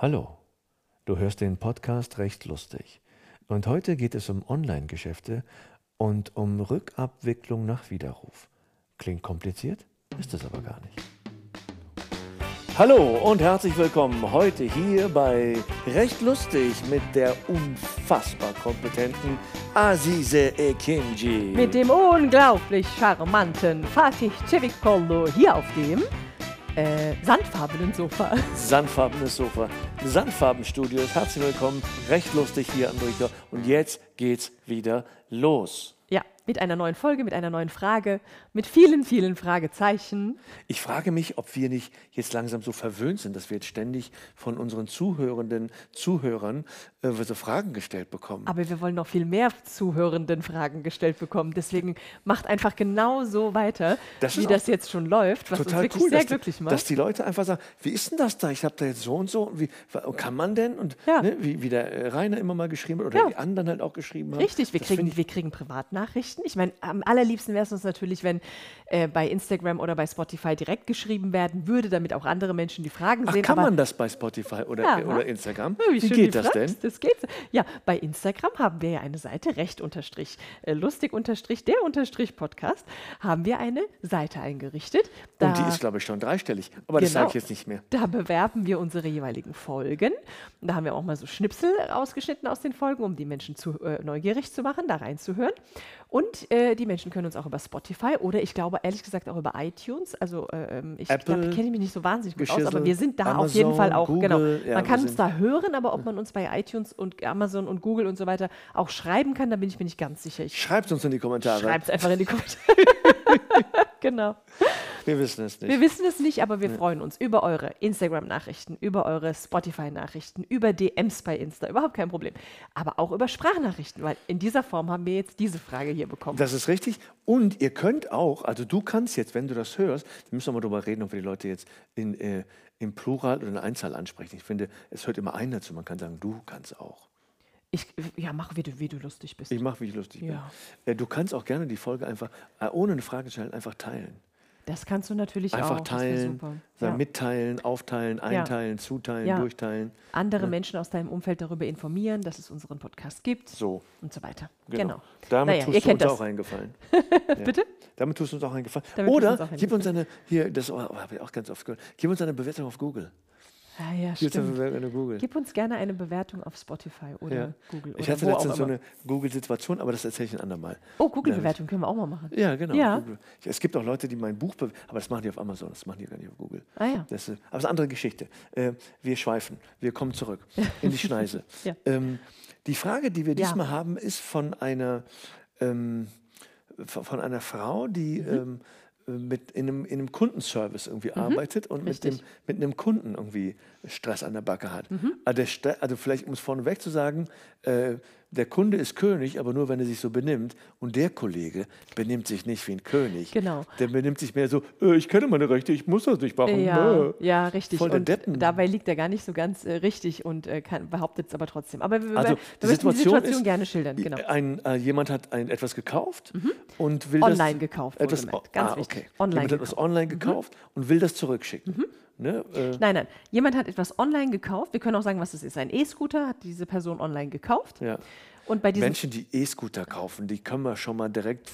Hallo, du hörst den Podcast Recht lustig. Und heute geht es um Online-Geschäfte und um Rückabwicklung nach Widerruf. Klingt kompliziert, ist es aber gar nicht. Hallo und herzlich willkommen heute hier bei Recht lustig mit der unfassbar kompetenten Azize Ekinji. Mit dem unglaublich charmanten Fatih Cevikpollo hier auf dem äh, sandfarbenen Sofa. Sandfarbenes Sofa, Sandfarbenstudios. Herzlich willkommen, recht lustig hier am Durchgang. Und jetzt geht's wieder los. Ja, mit einer neuen Folge, mit einer neuen Frage, mit vielen, vielen Fragezeichen. Ich frage mich, ob wir nicht jetzt langsam so verwöhnt sind, dass wir jetzt ständig von unseren zuhörenden Zuhörern äh, so Fragen gestellt bekommen. Aber wir wollen noch viel mehr zuhörenden Fragen gestellt bekommen. Deswegen macht einfach genau so weiter, Das wie das jetzt schon läuft, was uns wirklich cool, sehr glücklich macht. dass die Leute einfach sagen, wie ist denn das da? Ich habe da jetzt so und so. Und wie, kann man denn? Und Ja. ne, wie, wie der äh, Rainer immer mal geschrieben hat oder Ja. die anderen halt auch geschrieben haben. Richtig, wir Das kriegen, wir kriegen Privatnachrichten. Ich meine, am allerliebsten wäre es uns natürlich, wenn äh, bei Instagram oder bei Spotify direkt geschrieben werden würde, damit auch andere Menschen die Fragen Ach, sehen. kann aber man das bei Spotify oder, Ja. oder Instagram? Ja, Wie, schön geht das denn? Das geht. Ja, bei Instagram haben wir ja eine Seite, recht unterstrich, äh, lustig unterstrich, der unterstrich Podcast, haben wir eine Seite eingerichtet. Da, Und die ist, glaube ich, schon dreistellig. Aber das Genau. sage ich jetzt nicht mehr. da bewerben wir unsere jeweiligen Folgen. Und da haben wir auch mal so Schnipsel rausgeschnitten aus den Folgen, um die Menschen zu, äh, neugierig zu machen, da reinzuhören. Und äh, die Menschen können uns auch über Spotify oder ich glaube ehrlich gesagt auch über iTunes. Also äh, ähm, ich kenne mich nicht so wahnsinnig gut aus, aber wir sind da auf jeden Fall Amazon, auch. genau. Google, ja, man kann uns da hören, aber ob man uns bei iTunes und Amazon und Google und so weiter auch schreiben kann, da bin ich mir nicht ganz sicher. Ich Schreibt uns in die Kommentare. schreibe es einfach in die Kommentare. genau. Wir wissen es nicht. Wir wissen es nicht, aber wir freuen uns über eure Instagram-Nachrichten, über eure Spotify-Nachrichten, über DMs bei Insta, überhaupt kein Problem. Aber auch über Sprachnachrichten, weil in dieser Form haben wir jetzt diese Frage hier bekommen. Das ist richtig. Und ihr könnt auch, also du kannst jetzt, wenn du das hörst, wir müssen wir mal drüber reden, ob wir die Leute jetzt in, äh, im Plural oder in Einzahl ansprechen. Ich finde, es hört immer einer zu. Man kann sagen, du kannst auch. Ich, ja, mach, wie du, wie du lustig bist. Ich mache, wie ich lustig Ja. bin. Äh, du kannst auch gerne die Folge einfach, äh, ohne eine Frage zu stellen, einfach teilen. Das kannst du natürlich Einfach auch. teilen, Ja. mitteilen, aufteilen, einteilen, zuteilen, Ja. durchteilen. Andere Menschen aus deinem Umfeld darüber informieren, dass es unseren Podcast gibt So, und so weiter. genau. Genau. Damit Naja, tust ihr du uns das. auch einen Gefallen. Bitte? Damit tust du uns auch einen Gefallen. Damit du uns Oder auch gib uns eine, hier, das oh, habe ich auch ganz oft gehört, gib uns eine Bewertung auf Google. Ah, ja, Gib uns eine stimmt. Auf Google. Gib uns gerne eine Bewertung auf Spotify oder Ja. Google. Ich oder hatte wo letztens so eine Google-Situation, aber das erzähle ich ein andermal. Oh, Google-Bewertung können wir auch mal machen. Ja, genau. Ja. Es gibt auch Leute, die mein Buch, be- aber das machen die auf Amazon, das machen die gar nicht auf Google. Ah ja. Das ist, aber das ist eine andere Geschichte. Äh, wir schweifen, wir kommen zurück in die Schneise. Ja. ähm, die Frage, die wir Ja. diesmal haben, ist von einer, ähm, von einer Frau, die Mhm. ähm, mit in einem, in einem Kundenservice irgendwie arbeitet und mit, dem, mit einem Kunden irgendwie Stress an der Backe hat. Mhm. Also, der also vielleicht, um es vorneweg zu sagen, äh, der Kunde ist König, aber nur, wenn er sich so benimmt. Und der Kollege benimmt sich nicht wie ein König. Genau. Der benimmt sich mehr so, äh, ich kenne meine Rechte, ich muss das nicht machen. Ja, äh. ja, richtig. Voll der und Deppen. dabei liegt er gar nicht so ganz äh, richtig und äh, kann, behauptet es aber trotzdem. Aber wir, Also wir, die wir möchten Situation, die Situation ist, gerne schildern. Genau. ein, äh, jemand hat ein, etwas gekauft und will Online das, gekauft, Etwas. Ganz ah, okay. Online jemand hat etwas gekauft. Mhm. online gekauft und will das zurückschicken. Ne? Äh, Nein, nein. Jemand hat etwas online gekauft. Wir können auch sagen, was es ist. Ein E-Scooter hat diese Person online gekauft. ja. Und bei Menschen, die E-Scooter kaufen, die können wir schon mal direkt.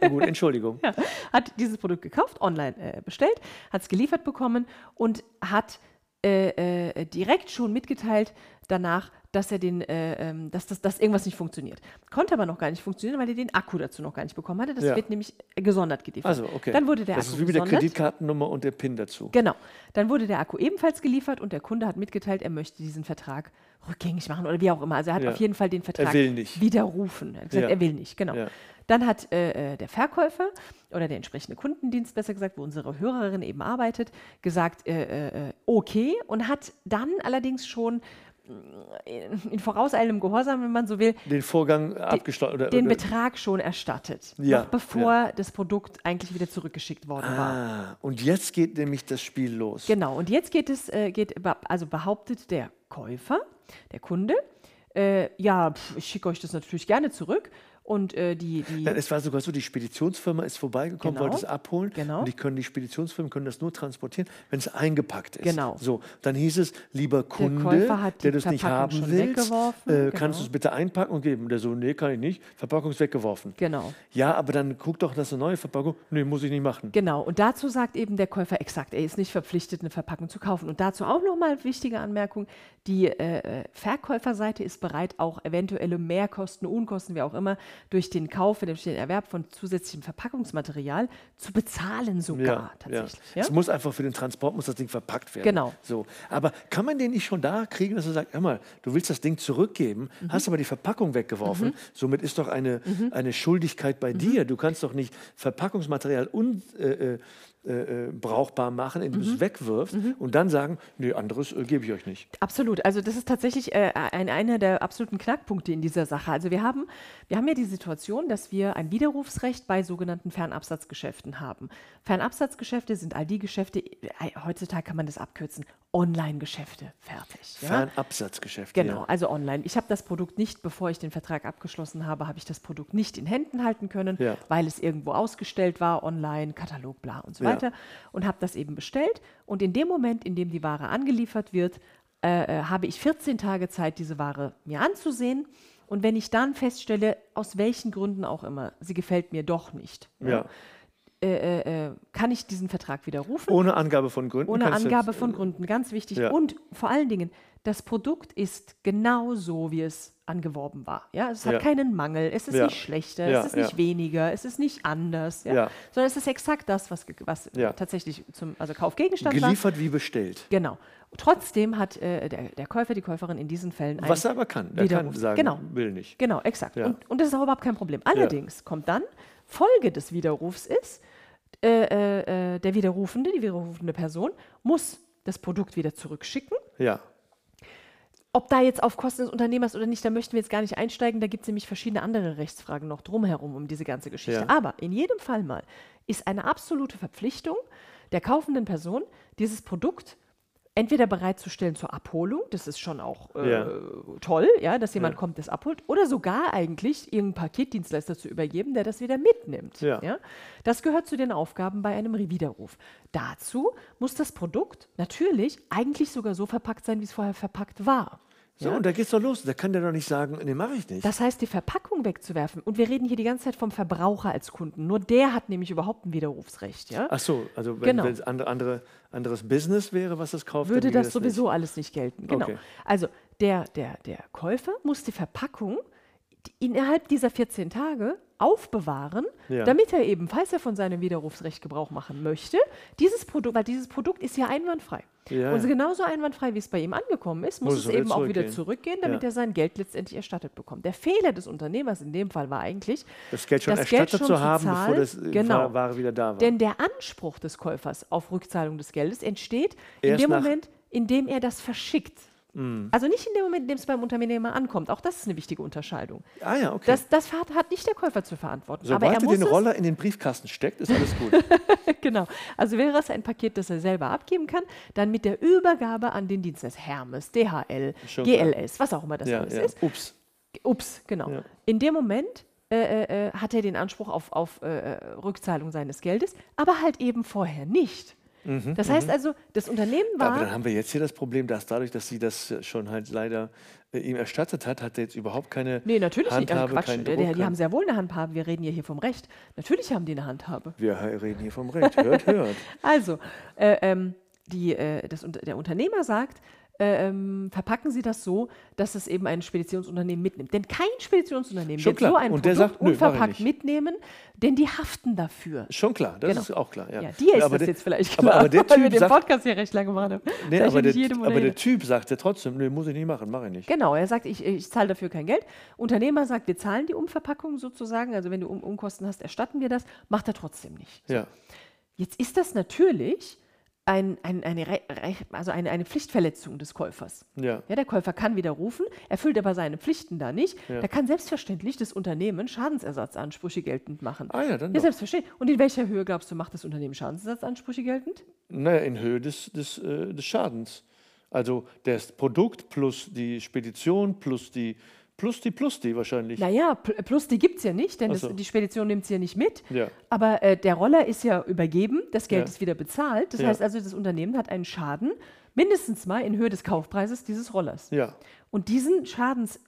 Äh, gut, Entschuldigung. ja, hat dieses Produkt gekauft, online äh, bestellt, hat es geliefert bekommen und hat äh, äh, direkt schon mitgeteilt danach, dass er den, äh, ähm, dass, das, dass irgendwas nicht funktioniert. Konnte aber noch gar nicht funktionieren, weil er den Akku dazu noch gar nicht bekommen hatte. Das Ja. wird nämlich äh, gesondert geliefert. Also, okay. Dann wurde der das Akku ist wie mit der gesondert. Kreditkartennummer und der PIN dazu. Genau. Dann wurde der Akku ebenfalls geliefert und der Kunde hat mitgeteilt, er möchte diesen Vertrag rückgängig machen oder wie auch immer. Also er hat Ja. auf jeden Fall den Vertrag widerrufen. Er hat gesagt, Ja. er will nicht, genau. Dann hat äh, äh, der Verkäufer oder der entsprechende Kundendienst, besser gesagt, wo unsere Hörerin eben arbeitet, gesagt, äh, äh, okay und hat dann allerdings schon in, vorauseilendem Gehorsam, wenn man so will, Den Vorgang abgeschlossen. Oder, den oder, Betrag schon erstattet, Ja, noch bevor das Produkt eigentlich wieder zurückgeschickt worden war. ah, und jetzt geht nämlich das Spiel los. Genau, und jetzt geht es, äh, geht, also behauptet der Käufer, der Kunde, äh, ja, pf, ich schicke euch das natürlich gerne zurück. Und äh, die, die Nein, es war sogar so, die Speditionsfirma ist vorbeigekommen, Genau. wollte es abholen. Genau. Und die können, die Speditionsfirmen können das nur transportieren, wenn es eingepackt ist. Genau. So, dann hieß es, lieber Kunde, der du es nicht haben weggeworfen, äh, kannst genau. du es bitte einpacken und geben. Der so, nee, kann ich nicht. Verpackung ist weggeworfen. genau. Ja, aber dann guck doch, das ist eine neue Verpackung. Nee, muss ich nicht machen. Genau, und dazu sagt eben der Käufer exakt, er ist nicht verpflichtet, eine Verpackung zu kaufen. Und dazu auch nochmal wichtige Anmerkung, die äh, Verkäuferseite ist bereit, auch eventuelle Mehrkosten, Unkosten, wie auch immer, durch den Kauf, durch den Erwerb von zusätzlichem Verpackungsmaterial zu bezahlen sogar tatsächlich. Ja. Es muss einfach für den Transport muss das Ding verpackt werden. Genau. So, aber kann man den nicht schon da kriegen, dass er sagt, hör mal, du willst das Ding zurückgeben, Mhm. hast aber die Verpackung weggeworfen. Somit ist doch eine, eine Schuldigkeit Mhm. bei dir. Du kannst doch nicht Verpackungsmaterial unbrauchbar äh, äh, äh, brauchbar machen, indem Mhm. du es wegwirfst und dann sagen, nee, anderes äh, gebe ich euch nicht. Absolut. Also das ist tatsächlich äh, ein, einer der absoluten Knackpunkte in dieser Sache. Also wir haben, wir haben ja die Situation, dass wir ein Widerrufsrecht bei sogenannten Fernabsatzgeschäften haben. Fernabsatzgeschäfte sind all die Geschäfte, äh, heutzutage kann man das abkürzen, Online-Geschäfte. Fertig. Ja? Fernabsatzgeschäft. Genau, Ja. also online. Ich habe das Produkt nicht, bevor ich den Vertrag abgeschlossen habe, habe ich das Produkt nicht in Händen halten können, Ja. weil es irgendwo ausgestellt war, online, Katalog, bla und so weiter. Und habe das eben bestellt. Und in dem Moment, in dem die Ware angeliefert wird, äh, äh, habe ich 14 Tage Zeit, diese Ware mir anzusehen. Und wenn ich dann feststelle, aus welchen Gründen auch immer, sie gefällt mir doch nicht, Ja. Äh, äh, äh, kann ich diesen Vertrag widerrufen. Ohne Angabe von Gründen. Ohne Angabe von Gründen, ganz wichtig. ja. Und vor allen Dingen, das Produkt ist genau so, wie es angeworben war. Ja? Es hat Ja. keinen Mangel, es ist Ja. nicht schlechter, es ist nicht weniger, es ist nicht anders, sondern es ist exakt das, was, was tatsächlich zum also Kaufgegenstand war. Geliefert wie bestellt. Genau. Trotzdem hat äh, der, der Käufer, die Käuferin in diesen Fällen ein Was er aber kann. Er kann Widerruf. sagen, Genau. will nicht. Genau, exakt. Und, und das ist auch überhaupt kein Problem. Allerdings kommt dann, Folge des Widerrufs ist, äh, äh, äh, der Widerrufende, die widerrufende Person, muss das Produkt wieder zurückschicken. Ja. Ob da jetzt auf Kosten des Unternehmers oder nicht, da möchten wir jetzt gar nicht einsteigen. Da gibt es nämlich verschiedene andere Rechtsfragen noch drumherum um diese ganze Geschichte. Ja. Aber in jedem Fall mal ist eine absolute Verpflichtung der kaufenden Person, dieses Produkt entweder bereitzustellen zur Abholung, das ist schon auch äh, Ja. toll, ja, dass jemand Ja. kommt, das abholt, oder sogar eigentlich irgendeinen Paketdienstleister zu übergeben, der das wieder mitnimmt. Ja. Das gehört zu den Aufgaben bei einem Widerruf. Dazu muss das Produkt natürlich eigentlich sogar so verpackt sein, wie es vorher verpackt war. So, Ja? und da geht's doch los. Da kann der doch nicht sagen, nee, mache ich nicht. Das heißt, die Verpackung wegzuwerfen. Und wir reden hier die ganze Zeit vom Verbraucher als Kunden. Nur der hat nämlich überhaupt ein Widerrufsrecht. Ja? Ach so, also wenn Genau. es andere, andere, anderes Business wäre, was das kauft, Würde ginge das sowieso alles nicht gelten. Genau. Okay. Also der, der, der Käufer muss die Verpackung innerhalb dieser 14 Tage aufbewahren, Ja. damit er eben, falls er von seinem Widerrufsrecht Gebrauch machen möchte, dieses Produkt, weil dieses Produkt ist ja einwandfrei. Ja, Und genauso einwandfrei, wie es bei ihm angekommen ist, muss, Muss es eben auch wieder zurückgehen. damit Ja. er sein Geld letztendlich erstattet bekommt. Der Fehler des Unternehmers in dem Fall war eigentlich, Das Geld schon das Geld erstattet schon zu haben, bevor zahlen, das äh, genau. Wa- Ware wieder da war. Denn der Anspruch des Käufers auf Rückzahlung des Geldes entsteht in Erst dem nach- Moment, in dem er das verschickt. Also nicht in dem Moment, in dem es beim Unternehmer ankommt. Auch das ist eine wichtige Unterscheidung. ah ja, okay. Das, das hat, nicht der Käufer zu verantworten. aber Sobald er er muss den Roller in den Briefkasten steckt, ist alles gut. genau. Also wäre es ein Paket, das er selber abgeben kann, dann mit der Übergabe an den Dienstleister Hermes, DHL, Schon klar. GLS, was auch immer das ja, alles ja. ist. Ups. Ups, genau. Ja. In dem Moment äh, äh, äh, hat er den Anspruch auf, auf äh, äh, Rückzahlung seines Geldes, aber halt eben vorher nicht. Das heißt also, das Unternehmen war. Mhm, Aber dann haben wir jetzt hier das Problem, dass dadurch, dass sie das schon halt leider äh, ihm erstattet hat, hat er jetzt überhaupt keine Nee, natürlich nicht. Handhabe, Also Quatsch, die, Druck. die haben sehr wohl eine Handhabe. Wir reden ja hier vom Recht. Natürlich haben die eine Handhabe. wir reden hier vom Recht. Hört, hört. Also, äh, ähm, die, äh, das, der Unternehmer sagt, ähm, verpacken Sie das so, dass es eben ein Speditionsunternehmen mitnimmt. Denn kein Speditionsunternehmen Schon wird klar. so ein Und Produkt sagt, nö, unverpackt mitnehmen, denn die haften dafür. Schon klar, das Genau. ist auch klar. Ja, Ja, dir ist aber das der- jetzt vielleicht aber- klar, aber der weil wir Typ den sagt- Podcast hier recht lange gemacht haben. Nee, aber, der, aber der. Typ sagt ja trotzdem, nee, muss ich nicht machen, mache ich nicht. Genau, er sagt, ich, ich zahle dafür kein Geld. Unternehmer sagt, wir zahlen die Umverpackung sozusagen, also wenn du um Umkosten hast, erstatten wir das, macht er trotzdem nicht. Ja, Jetzt ist das natürlich ein, ein, eine, Re also eine, eine Pflichtverletzung des Käufers. ja. Ja, der Käufer kann widerrufen, erfüllt aber seine Pflichten da nicht. Ja. Da kann selbstverständlich das Unternehmen Schadensersatzansprüche geltend machen. Ah ja, dann Ja, selbstverständlich. Und in welcher Höhe, glaubst du, macht das Unternehmen Schadensersatzansprüche geltend? Naja, in Höhe des, des, äh, des Schadens. Also das Produkt plus die Spedition plus die plus die plus die wahrscheinlich. Naja, pl- plus die gibt es ja nicht, denn Ach das, so. die Spedition nimmt sie ja nicht mit. Ja. Aber äh, der Roller ist ja übergeben, das Geld Ja. ist wieder bezahlt. Das Ja. heißt also, das Unternehmen hat einen Schaden, mindestens mal in Höhe des Kaufpreises dieses Rollers. Ja. Und diesen Schadens,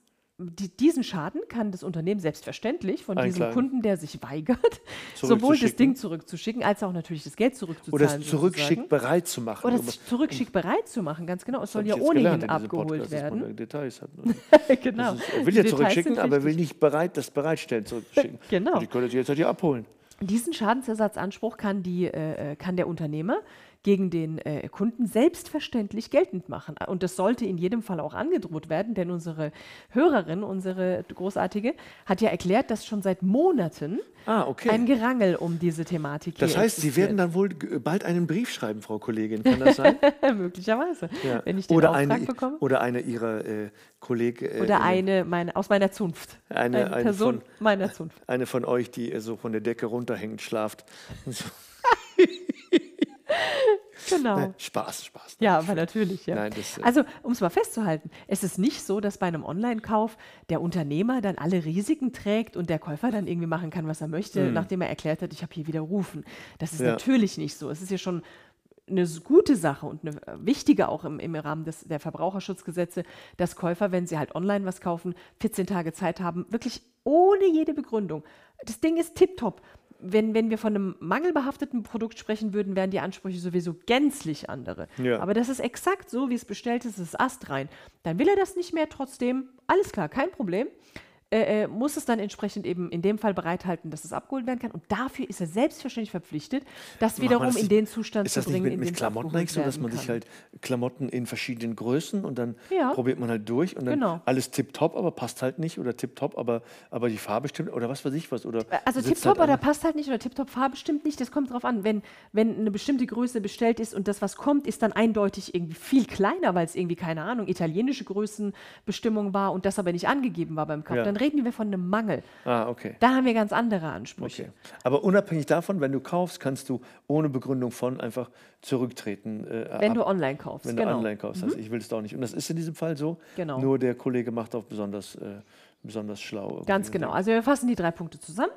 die, diesen Schaden kann das Unternehmen selbstverständlich von diesem Einklagen. Kunden, der sich weigert, sowohl das. Ding zurückzuschicken, als auch natürlich das Geld zurückzuzahlen. Oder es zurückschickt sozusagen. bereit zu machen. Oder Aber es zurückschickt bereit zu machen, ganz genau. Es soll ja ohnehin diesem abgeholt Podcast, werden. Details hat. genau. Das ist, er will Die ja zurückschicken, aber er will nicht bereit, das Bereitstellen zurückzuschicken. Genau. Und ich könnte die jetzt halt hier abholen. Diesen Schadensersatzanspruch kann, die, äh, äh, kann der Unternehmer gegen den äh, Kunden selbstverständlich geltend machen. Und das sollte in jedem Fall auch angedroht werden, denn unsere Hörerin, unsere großartige, hat ja erklärt, dass schon seit Monaten Ah, okay. ein Gerangel um diese Thematik das hier heißt, Sie werden existiert. dann wohl bald einen Brief schreiben, Frau Kollegin. Kann das sein? möglicherweise, Ja. wenn ich den oder, Auftrag eine, bekomme. oder eine Ihrer äh, Kollegen. Oder eine meine, aus meiner Zunft. Eine- eine Person von- meiner Zunft. Eine von euch, die äh, so von der Decke runterhängend schlaft. Genau. Spaß, Spaß. Ja, aber natürlich, ja. Nein, das, äh, also, um es mal festzuhalten, es ist nicht so, dass bei einem Online-Kauf der Unternehmer dann alle Risiken trägt und der Käufer dann irgendwie machen kann, was er möchte, nachdem er erklärt hat, ich habe hier widerrufen. Das ist Mhm. Ja. natürlich nicht so. Es ist ja schon eine gute Sache und eine äh, wichtige auch im, im Rahmen des, der Verbraucherschutzgesetze, dass Käufer, wenn sie halt online was kaufen, 14 Tage Zeit haben, wirklich ohne jede Begründung. Das Ding ist tipptopp. Wenn, wenn wir von einem mangelbehafteten Produkt sprechen würden, wären die Ansprüche sowieso gänzlich andere. Ja. Aber das ist exakt so, wie es bestellt ist, es ist astrein. Dann will er das nicht mehr, trotzdem, alles klar, kein Problem. Äh, äh, muss es dann entsprechend eben in dem Fall bereithalten, dass es abgeholt werden kann. Und dafür ist er selbstverständlich verpflichtet, das Macht man wiederum das in nicht- den Zustand Ist zu das nicht bringen, mit, in mit dem Klamotten eigentlich so, dass man kann. sich halt Klamotten in verschiedenen Größen und dann Ja. probiert man halt durch und dann Genau. alles tipptopp, aber passt halt nicht oder tipptopp, aber, aber die Farbe stimmt oder was weiß ich was. Oder Also sitzt Tip-Top halt oder passt halt nicht oder Tip-Top-Farbe stimmt nicht, das kommt drauf an. Wenn, wenn eine bestimmte Größe bestellt ist und das, was kommt, ist dann eindeutig irgendwie viel kleiner, weil es irgendwie, keine Ahnung, italienische Größenbestimmung war und das aber nicht angegeben war beim Kauf, Ja. dann reden wir von einem Mangel. Ah, okay. Da haben wir ganz andere Ansprüche. Okay. Aber unabhängig davon, wenn du kaufst, kannst du ohne Begründung von einfach zurücktreten. Äh, Wenn ab- du online kaufst. wenn genau. du online kaufst. Also ich will es doch nicht. Und das ist in diesem Fall so. Genau. Nur der Kollege macht auch besonders, äh, besonders schlau. Ganz genau. Also wir fassen die drei Punkte zusammen.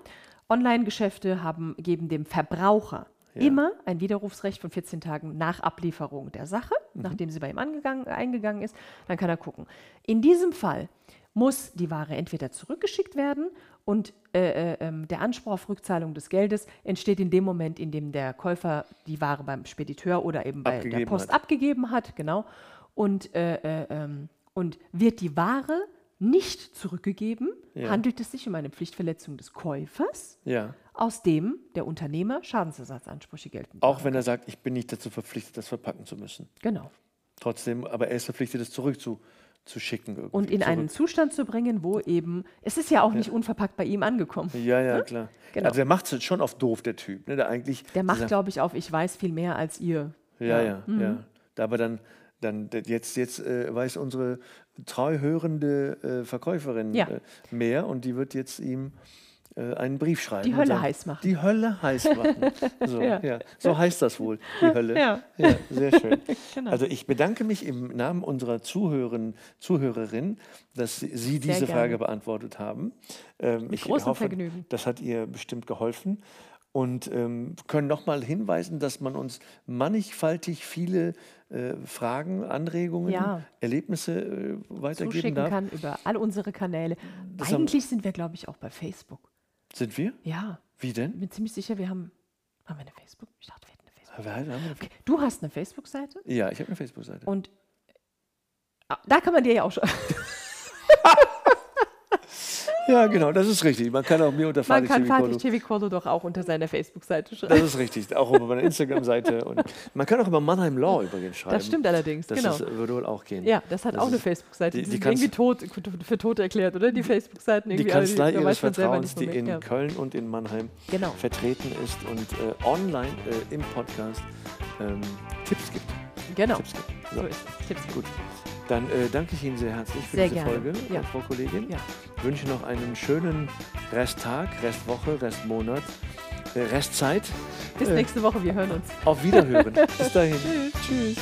Online-Geschäfte geben dem Verbraucher Ja. immer ein Widerrufsrecht von 14 Tagen nach Ablieferung der Sache, Mhm. nachdem sie bei ihm angegangen, eingegangen ist. Dann kann er gucken. In diesem Fall muss die Ware entweder zurückgeschickt werden und äh, äh, ähm, der Anspruch auf Rückzahlung des Geldes entsteht in dem Moment, in dem der Käufer die Ware beim Spediteur oder eben bei der Abgegeben Post hat. abgegeben hat, genau. Und, äh, äh, ähm, und wird die Ware nicht zurückgegeben, Ja. handelt es sich um eine Pflichtverletzung des Käufers, Ja. aus dem der Unternehmer Schadensersatzansprüche geltend Auch wenn er sagt, ich bin nicht dazu verpflichtet, das verpacken zu müssen. Genau. Trotzdem, aber er ist verpflichtet, es zurückzuschicken. Zu schicken irgendwie, Und in zurück. einen Zustand zu bringen, wo eben, es ist ja auch nicht unverpackt bei ihm angekommen. Ja, ja, klar. Genau. Also der macht es schon auf doof, der Typ. Ne? Der eigentlich. Der macht, glaube ich, auf, ich weiß viel mehr als ihr. Ja, ja, Mhm. ja. Da aber dann, dann jetzt, jetzt äh, weiß unsere treu hörende äh, Verkäuferin Ja. äh, mehr und die wird jetzt ihm einen Brief schreiben. Die Hölle sagen, heiß machen. Die Hölle heiß machen. So, ja. Ja. so heißt das wohl, die Hölle. Ja. ja sehr schön. Genau. Also ich bedanke mich im Namen unserer Zuhörerin, Zuhörerin, dass Sie diese. Frage beantwortet haben. Ähm, ich großem hoffe, Vergnügen. das hat ihr bestimmt geholfen. Und ähm, können nochmal hinweisen, dass man uns mannigfaltig viele äh, Fragen, Anregungen, Ja. Erlebnisse äh, weitergeben zuschicken darf. kann über all unsere Kanäle. Das haben- Eigentlich sind wir, glaube ich, auch bei Facebook. Sind wir? Ja, Wie denn? ich bin ziemlich sicher, wir haben. Haben wir eine Facebook? Ich dachte, wir hätten eine Facebook. Wir- haben wir eine- Okay. Du hast eine Facebook-Seite Ja, ich habe eine Facebook-Seite. und ah, da kann man dir ja auch schon. Ja, genau, das ist richtig. Man kann auch mir unter Man Fatih kann Fatih Chevicolo doch auch unter seiner Facebook-Seite schreiben. Das ist richtig, auch über meine Instagram-Seite. Und man kann auch über Mannheim Law übrigens schreiben. Das stimmt allerdings, Das genau. ist, würde wohl auch gehen. ja, das hat das auch eine Facebook-Seite. die- Die, die sind irgendwie tot, für tot erklärt, oder? Die Facebook-Seiten Die alle, Kanzlei da Ihres Vertrauens, die in ja. Köln und in Mannheim Genau. vertreten ist und äh, online äh, im Podcast ähm, Tipps gibt. Genau. Tipps gibt. So So, ist es. Tipps gut. Dann äh, danke ich Ihnen sehr herzlich für Sehr diese gerne. Folge, Ja. Frau Kollegin. Ja. Wünsche noch einen schönen Resttag, Restwoche, Restmonat, äh, Restzeit. Bis Äh, nächste Woche, wir hören uns. Auf Wiederhören. Bis dahin. Tschüss.